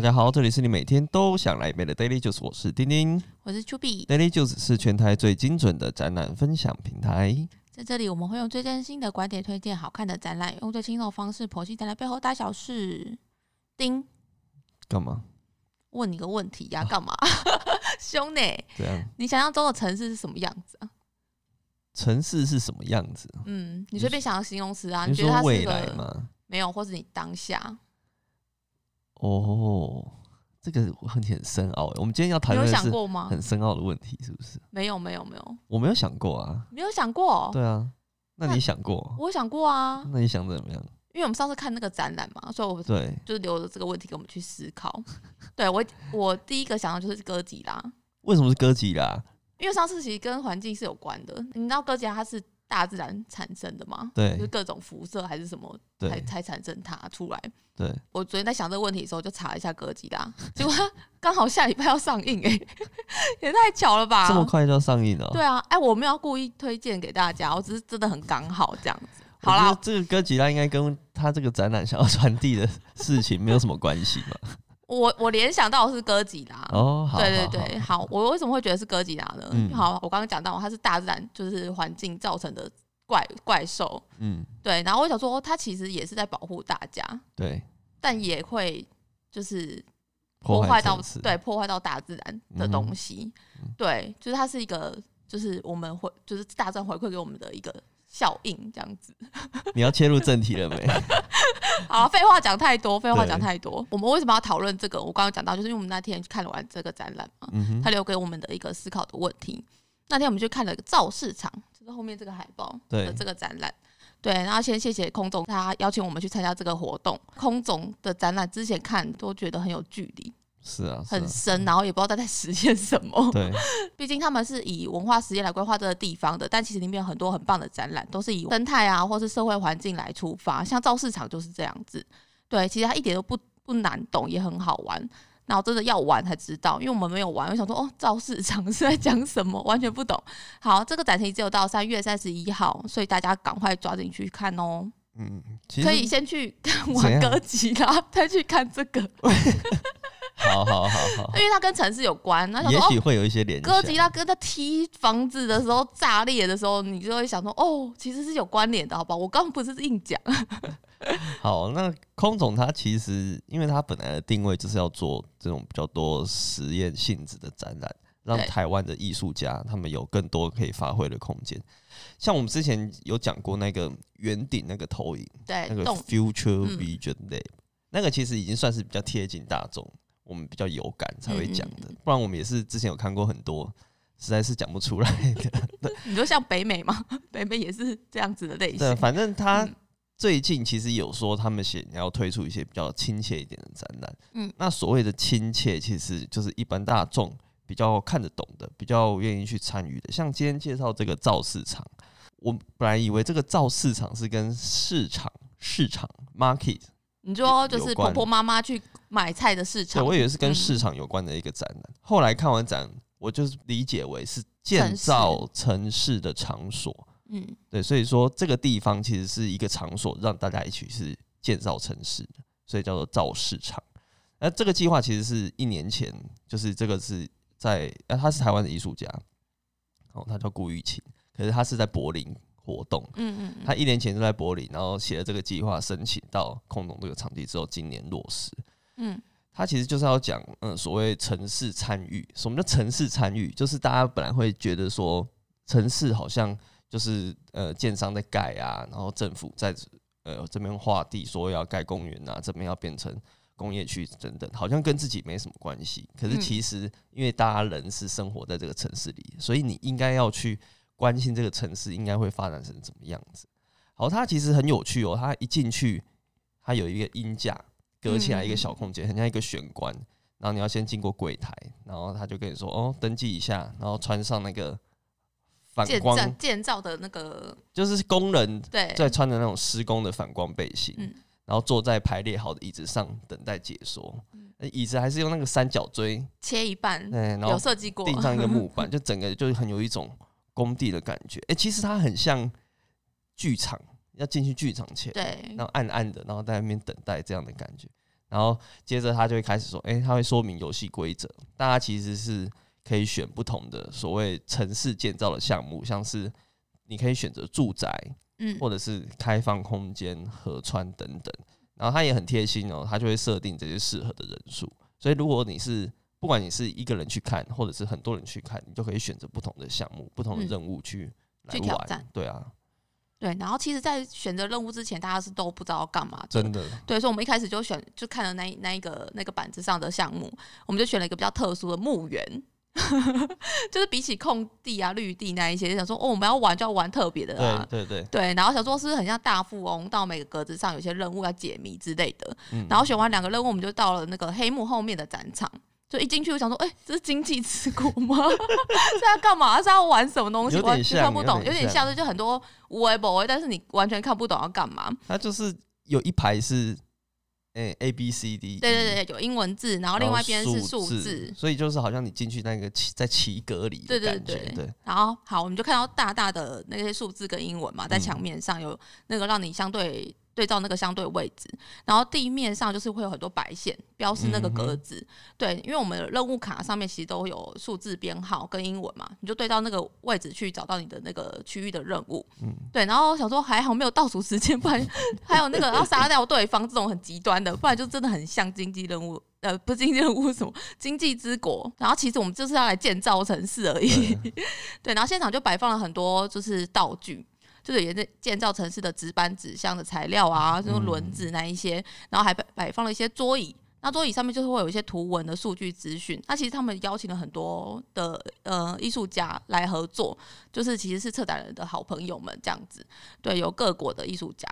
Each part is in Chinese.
大家好，这里是你每天都想来一杯的 Daily Juice，我是丁丁。我是 Juby，Daily Juice 是全台最精准的展览分享平台。在这里我们会用最真心的观点推荐好看的展览，用最轻松的方式剖析展览背后大小事。丁，干嘛？问你个问题呀、干嘛？兄呢？这样你想象中的城市是什么样子啊？城市是什么样子？嗯，你随便想个形容词啊，你觉得它未来个吗？没有，或是你当下哦，这个很很深奥欸。我们今天要谈论的是想过吗？很深奥的问题，是不是？没有，没有，没有，我没有想过啊。没有想过。对啊，那那你想过？我想过啊，那你想怎么样？因为我们上次看那个展览嘛，所以我对，就是留着这个问题给我们去思考。对我，我第一个想到就是哥吉拉，为什么是哥吉拉？因为上次其实跟环境是有关的。你知道哥吉拉它是大自然产生的嘛？对就是各种辐射还是什么才对才产生它出来。对，我昨天在想这个问题的时候，就查了一下哥吉拉，结果它 刚好下礼拜要上映、欸，也太巧了吧！这么快就要上映了哦？对啊，哎，我没有故意推荐给大家，我只是真的很刚好这样子。好啦这个哥吉拉应该跟他这个展览想要传递的事情没有什么关系吧？我我联想到的是哥吉拉。哦，对对对，，好，我为什么会觉得是哥吉拉呢？嗯。好，我刚刚讲到它是大自然就是环境造成的怪怪兽，嗯，对，然后我想说它其实也是在保护大家，对，但也会就是破坏到对破坏到大自然的嗯东西，对，就是它是一个就是我们会就是大自然回馈给我们的一个效应，这样子。你要切入正题了没？好，废话讲太多，废话讲太多。我们为什么要讨论这个？我刚刚讲到，就是因为我们那天看了完这个展览嘛，嗯，他留给我们的一个思考的问题。那天我们就看了一个造市场，就是后面这个海报对的这个展览。对，然后先谢谢空总，他邀请我们去参加这个活动。空总的展览之前看都觉得很有距离，是啊，很深，然后也不知道他在实现什么。对，毕竟他们是以文化实验来规划这个地方的，但其实里面有很多很棒的展览，都是以生态啊或是社会环境来出发。像造市场就是这样子，对，其实它一点都不不难懂，也很好玩。然后真的要玩才知道，因为我们没有玩，我想说哦，造市场 是在讲什么，完全不懂。好，这个展期只有到三月三十一号，所以大家赶快抓紧去看哦。嗯，可以先去看怎样完哥吉拉，再去看这个，好好好好因，为它跟城市有关。那也许，会有一些联想哥吉拉哥他踢房子的时候炸裂的时候，你就会想说，哦，其实是有关联的，好吧？我刚刚不是硬讲，好，那空总他其实，因为他本来的定位就是要做这种比较多实验性质的展览，让台湾的艺术家他们有更多可以发挥的空间。像我们之前有讲过那个圆顶那个投影，对那个 Future 嗯 Vision Lab，、那个其实已经算是比较贴近大众，我们比较有感才会讲嗯的。不然我们也是之前有看过很多，实在是讲不出来的。你说像北美吗？北美也是这样子的类对，型，反正他嗯最近其实有说他们想要推出一些比较亲切一点的展览。嗯那所谓的亲切，其实就是一般大众比较看得懂的，比较愿意去参与的。像今天介绍这个造市场，我本来以为这个造市场是跟市场市场 market，你说就是婆婆妈妈去买菜的市对场，我以为是跟嗯市场有关的一个展览。后来看完展，我就是理解为是建造城市的场所。嗯，对，所以说这个地方其实是一个场所，让大家一起是建造城市的，所以叫做造市场。那这个计划其实是一年前，就是这个是在，呃，他是台湾的艺术家，哦，他叫顾玉琴，可是他是在柏林活动，嗯嗯嗯，他一年前就在柏林，然后写了这个计划，申请到空总这个场地之后，今年落实。嗯他其实就是要讲，嗯，所谓城市参与。什么叫城市参与？就是大家本来会觉得说，城市好像就是呃，建商在盖啊，然后政府在呃这边划地，说要盖公园啊，这边要变成工业区等等，好像跟自己没什么关系。可是嗯其实，因为大家人是生活在这个城市里，所以你应该要去关心这个城市应该会发展成怎么样子。好，它其实很有趣哦，它一进去，它有一个音架隔起来一个小空间，很像一个玄关。然后你要先经过柜台，然后他就跟你说：“哦，登记一下，然后穿上那个反建光，造建造的那个就是工人对，在穿的那种施工的反光背心，嗯然后坐在排列好的椅子上等待解说。呃椅子还是用那个三角锥，切一半，对，然后有设计过，钉上一个木板，就整个就是很有一种工地的感觉。哎、其实它很像剧场，要进去剧场前，对然后暗暗的，然后在那边等待这样的感觉。然后接着他就会开始说，诶，他会说明游戏规则，大家其实是可以选不同的所谓城市建造的项目，像是你可以选择住宅，嗯，或者是开放空间、河川等等。然后他也很贴心哦，他就会设定这些适合的人数。所以如果你是不管你是一个人去看，或者是很多人去看，你就可以选择不同的项目、不同的任务去来去挑玩。战对啊，对。然后其实，在选择任务之前，大家是都不知道要干嘛。真的，对，所以我们一开始就选，就看了那那一个那个板子上的项目，我们就选了一个比较特殊的墓园，就是比起空地啊、绿地那一些，就想说哦，我们要玩就要玩特别的啊对。对对，对，然后想说是不是很像大富翁，到每个格子上有些任务要解谜之类的。嗯然后选完两个任务，我们就到了那个黑幕后面的展场。就一进去，我想说，哎、这是经济之国吗？是要干嘛？是要玩什么东西？完全看不懂，有点像点像，就很多无为不为，但是你完全看不懂要干嘛。它就是有一排是诶、A B C D，对 E，对对，有英文字，然后另外一边是数数字，所以就是好像你进去那个棋在棋格里的对对，对对然后好，我们就看到大大的那些数字跟英文嘛，在嗯墙面上有那个让你相对对照那个相对位置，然后地面上就是会有很多白线标示那个格子。对，因为我们的任务卡上面其实都有数字编号跟英文嘛，你就对到那个位置去找到你的那个区域的任务。嗯对，然后想说还好没有倒数时间，不然 还有那个要杀掉对方这种很极端的，不然就真的很像经济任务。呃，不是经济任务什么经济之国，然后其实我们就是要来建造城市而已。对，然后现场就摆放了很多就是道具，就是也是建造城市的纸板、纸箱的材料啊，这种轮子那一些，然后还摆摆放了一些桌椅。那桌椅上面就是会有一些图文的数据资讯。那其实他们邀请了很多的呃艺术家来合作，就是其实是策展人的好朋友们这样子。对，有各国的艺术家。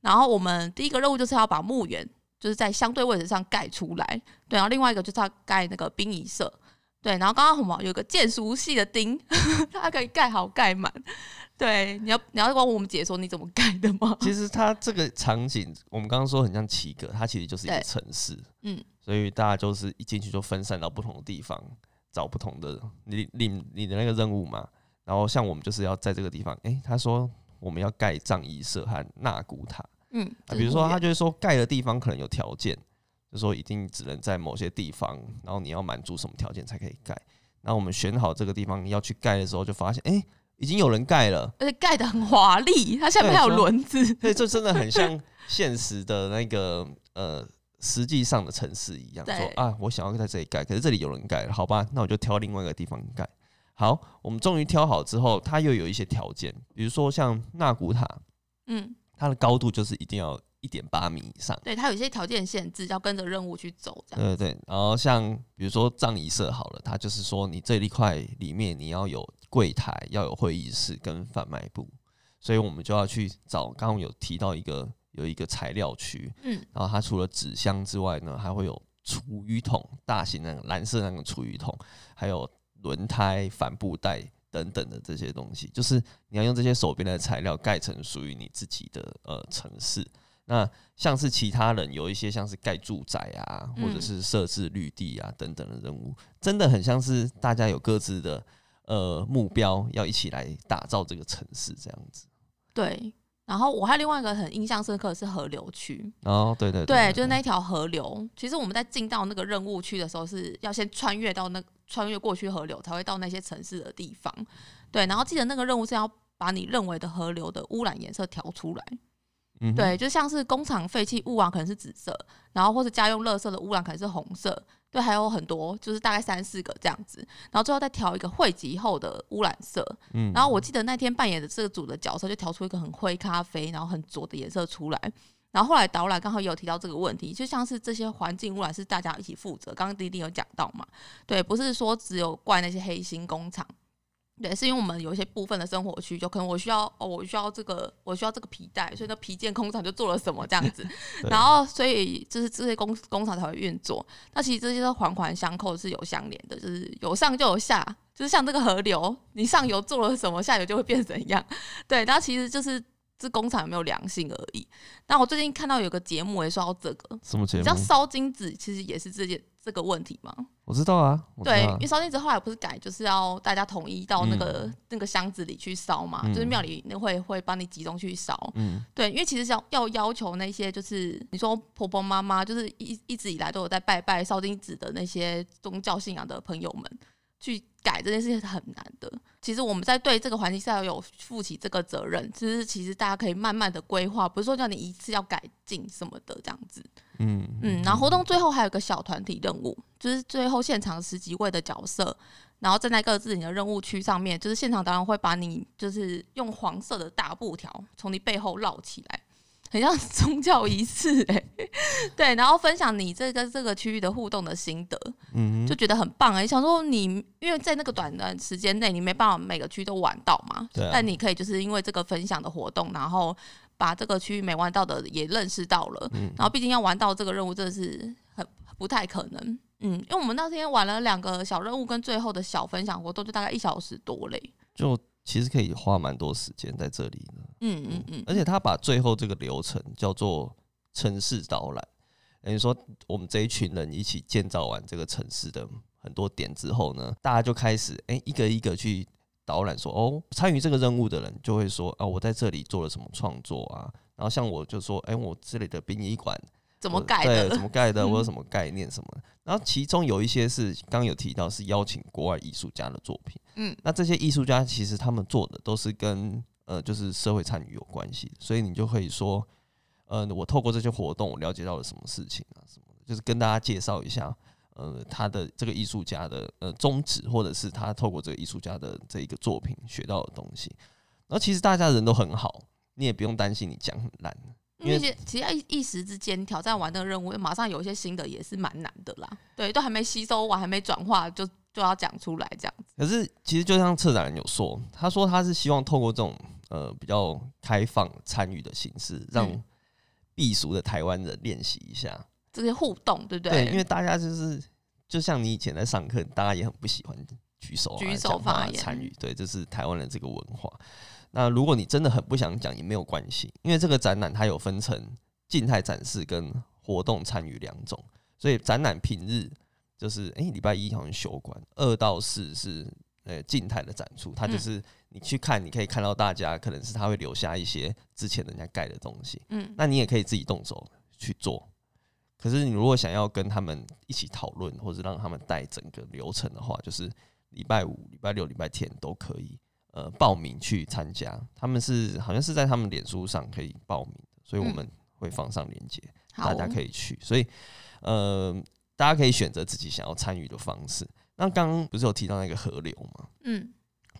然后我们第一个任务就是要把墓园就是在相对位置上盖出来，对，然后另外一个就是要盖那个殡仪社，对，然后刚刚红毛有个建熟系的钉，它可以盖好盖满，对，你要你要帮我们解说你怎么盖的吗？其实它这个场景，我们刚刚说很像棋格，它其实就是一个城市，嗯，所以大家就是一进去就分散到不同的地方，找不同的你你你的那个任务嘛。然后像我们就是要在这个地方，诶，他说我们要盖藏医社和纳古塔，嗯，啊，比如说他他就是说盖的地方可能有条件，就说一定只能在某些地方，然后你要满足什么条件才可以盖。那我们选好这个地方要去盖的时候，就发现诶，已经有人盖了，而且盖的很华丽，它下面还有轮子，所以这真的很像现实的那个呃，实际上的城市一样。对说啊，我想要在这里盖，可是这里有人盖了，好吧，那我就挑另外一个地方盖。好，我们终于挑好之后，它又有一些条件，比如说像纳古塔，嗯，它的高度就是一定要一点八米以上。对，它有一些条件限制，要跟着任务去走，这样，对对对，然后像比如说葬仪社好了，它就是说你这一块里面你要有柜台，要有会议室跟贩卖部，所以我们就要去找。刚刚有提到一个有一个材料区，嗯，然后它除了纸箱之外呢，还会有厨余桶，大型那个蓝色那个厨余桶，还有轮胎、帆布袋等等的这些东西，就是你要用这些手边的材料盖成属于你自己的呃城市。那像是其他人有一些像是盖住宅啊，或者嗯是设置绿地啊等等的任务，真的很像是大家有各自的呃目标，要一起来打造这个城市这样子。对。然后我还有另外一个很印象深刻的是河流区，哦，对对对，就是那一条河流。其实我们在进到那个任务区的时候，是要先穿越到那穿越过去河流，才会到那些城市的地方。对，然后记得那个任务是要把你认为的河流的污染颜色调出来。嗯，对，就像是工厂废弃物啊可能是紫色，然后或是家用垃圾的污染可能是红色。对，还有很多，就是大概三四个这样子，然后最后再调一个汇集后的污染色。嗯然后我记得那天扮演的这个组的角色就调出一个很灰咖啡，然后很浊的颜色出来。然后后来导览刚好也有提到这个问题，就像是这些环境污染是大家一起负责。刚刚丁丁有讲到嘛，对，不是说只有怪那些黑心工厂。对，是因为我们有一些部分的生活需求可能我需要哦，我需要这个，我需要这个皮带，所以那皮件工厂就做了什么这样子，然后所以就是这些工工厂才会运作。那其实这些都环环相扣，是有相连的，就是有上就有下，就是像这个河流，你上游做了什么，下游就会变怎样。对，那其实就是这工厂有没有良心而已。那我最近看到有个节目也说到这个，什么节目你知道？烧金子其实也是这件这个问题吗？我知道啊，对，因为烧金纸后来不是改，就是要大家统一到那个、那个箱子里去烧嘛，嗯就是庙里那会会帮你集中去烧。嗯对，因为其实要要要求那些就是你说婆婆妈妈，就是一一直以来都有在拜拜烧金纸的那些宗教信仰的朋友们，去改这件事情是很难的。其实我们在对这个环境下有负起这个责任，就是其实大家可以慢慢的规划，不是说叫你一次要改进什么的这样子。嗯嗯，然后活动最后还有个小团体任务，就是最后现场十几位的角色，然后站在各自你的任务区上面，就是现场导演会把你就是用黄色的大布条从你背后绕起来，很像宗教仪式哎、对，然后分享你这个这个区域的互动的心得，嗯就觉得很棒哎、想说你因为在那个短的时间内，你没办法每个区都玩到嘛，对啊但你可以就是因为这个分享的活动，然后把这个区域没玩到的也认识到了，嗯。然后毕竟要玩到这个任务真的是很不太可能，嗯，因为我们那天玩了两个小任务跟最后的小分享活动，就大概一小时多嘞，就其实可以花蛮多时间在这里的。嗯嗯嗯，而且他把最后这个流程叫做城市导览，等于说我们这一群人一起建造完这个城市的很多点之后呢，大家就开始哎、诶一个一个去导览说哦，参与这个任务的人就会说啊，我在这里做了什么创作啊，然后像我就说哎、我这里的殡仪馆怎么我对，改的怎？么盖的？嗯我有什么概念什么的？然后其中有一些是刚刚有提到是邀请国外艺术家的作品，嗯那这些艺术家其实他们做的都是跟呃就是社会参与有关系，所以你就可以说，呃，我透过这些活动，我了解到了什么事情啊什么的，就是跟大家介绍一下。呃，他的这个艺术家的呃宗旨，或者是他透过这个艺术家的这一个作品学到的东西，然后其实大家人都很好，你也不用担心你讲很烂，因为其其实一一时之间挑战完那个任务，马上有一些新的也是蛮难的啦。对，都还没吸收完，还没转化，就就要讲出来这样子。可是其实就像策展人有说，他说他是希望透过这种呃比较开放参与的形式，让嗯避俗的台湾人练习一下。这些互动，对不对？对，因为大家就是就像你以前在上课，大家也很不喜欢举手、啊、举手发言参与。对，这是台湾人这个文化。那如果你真的很不想讲，也没有关系，因为这个展览它有分成静态展示跟活动参与两种，所以展览平日就是诶礼拜一好像休馆，二到四是呃静态的展出，它就嗯。是你去看，你可以看到大家可能是他会留下一些之前人家盖的东西，嗯，那你也可以自己动手去做。可是你如果想要跟他们一起讨论，或者让他们带整个流程的话，就是礼拜五、礼拜六、礼拜天都可以呃报名去参加。他们是好像是在他们脸书上可以报名的，所以我嗯们会放上链接，大家可以去。所以呃，大家可以选择自己想要参与的方式。那刚刚不是有提到那个河流吗？嗯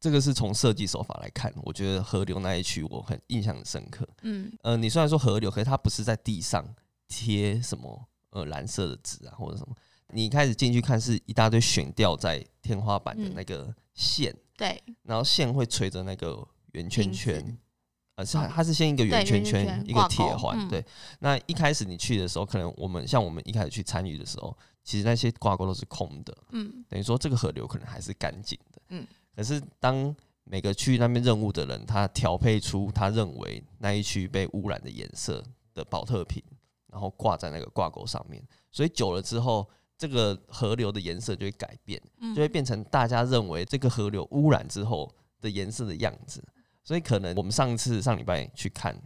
这个是从设计手法来看，我觉得河流那一区我很印象很深刻。嗯呃，你虽然说河流，可是它不是在地上贴什么呃蓝色的纸啊或者什么，你一开始进去看是一大堆悬吊在天花板的嗯那个线，对，然后线会垂着那个圆圈圈。呃，是它是先一个圆圈圈，一个铁环，嗯对。那一开始你去的时候，可能我们像我们一开始去参与的时候，其实那些挂钩都是空的，嗯等于说这个河流可能还是干净的。嗯可是当每个区域那边任务的人，他调配出他认为那一区被污染的颜色的保特瓶，然后挂在那个挂钩上面，所以久了之后，这个河流的颜色就会改变，嗯，就会变成大家认为这个河流污染之后的颜色的样子。所以可能我们上次上礼拜去看，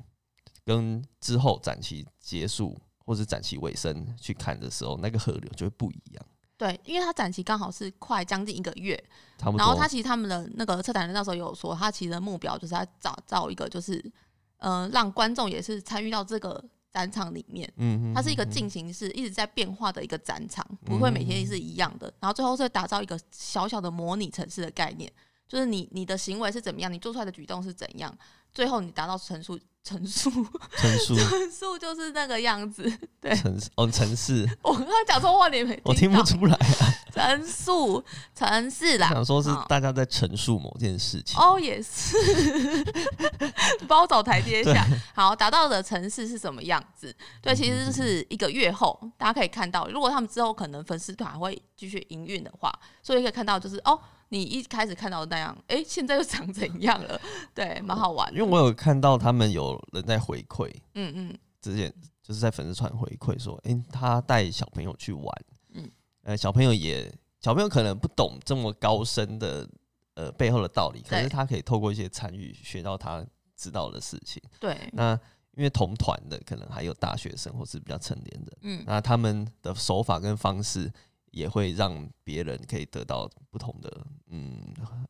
跟之后展期结束或者展期尾声去看的时候，那个河流就会不一样，对，因为它展期刚好是快将近一个月。然后他其实他们的那个策展人那时候有说，他其实的目标就是要找造一个就是，呃，让观众也是参与到这个展场里面。嗯，嗯它是一个进行式，一直在变化的一个展场，不会每天是一样的。然后最后是打造一个小小的模拟城市的概念，就是你你的行为是怎么样，你做出来的举动是怎样，最后你达到陈述陈述陈述 陈述就是那个样子。对城市哦，城市，我刚刚讲错话，你没我听不出来啊。陈述城市啦。想说是大家在陈述某件事情。哦，也是，帮我找台阶下。好，达到的城市是什么样子？对，其实是一个月后，大家可以看到，如果他们之后可能粉丝团会继续营运的话，所以可以看到就是哦，你一开始看到的那样，哎、现在又长怎样了？对，蛮好玩的。因为我有看到他们有人在回馈，嗯嗯之前就是在粉丝团回馈说，诶，他带小朋友去玩，嗯呃，小朋友也小朋友可能不懂这么高深的呃背后的道理，可是他可以透过一些参与学到他知道的事情。对，那因为同团的可能还有大学生或是比较成年的，嗯，那他们的手法跟方式也会让别人可以得到不同的嗯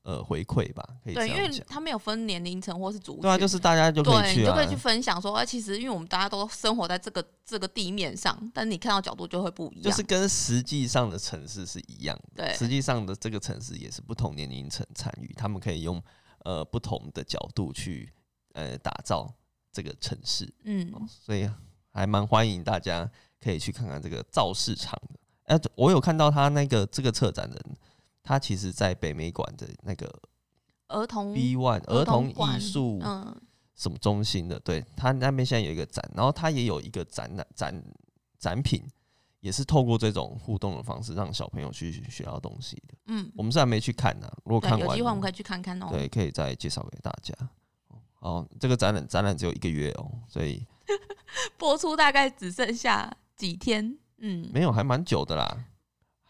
呃回馈吧，可以这对，因为。他没有分年龄层或是族群，对啊，就是大家就可以对，去就可以去，分享说，哎、其实因为我们大家都生活在这个这个地面上，但你看到角度就会不一样。就是跟实际上的城市是一样的。对实际上的这个城市也是不同年龄层参与，他们可以用呃不同的角度去呃打造这个城市。嗯，所以还蛮欢迎大家可以去看看这个造市场的。哎、我有看到他那个这个策展人，他其实在北美馆的那个儿童 B One 儿童艺术嗯，什么中心的，对他那边现在有一个展，然后他也有一个展览展展品，也是透过这种互动的方式让小朋友去学到东西的。嗯，我们虽然没去看呢、如果，看完有机会我们可以去看看哦。对，可以再介绍给大家。哦，这个展览展览只有一个月哦，所以 播出大概只剩下几天，嗯，没有，还蛮久的啦，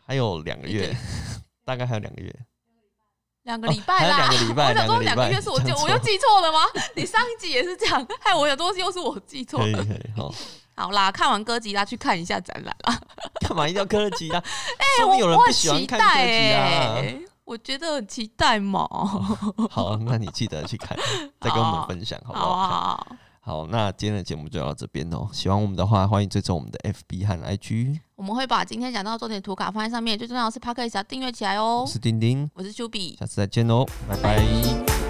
还有两个月，大概还有两个月。两个礼拜还有啦。两个礼拜我想说两个月是我记我又记错了吗？你上一集也是这样，害我有东西又是我记错了。可以可以，好，好啦，看完歌集啦，去看一下展览啦。干嘛一定要科技啊？哎、有人我很不喜欢期待看我觉得很期待嘛。好，那你记得去看，再跟我们分享好不好好，那今天的节目就到这边哦。喜欢我们的话，欢迎追踪我们的 FB 和 IG。我们会把今天讲到的重点图卡放在上面，最重要的是 p a c k a g e 要订阅起来哦我。是丁丁，我是 Juby，下次再见哦，拜拜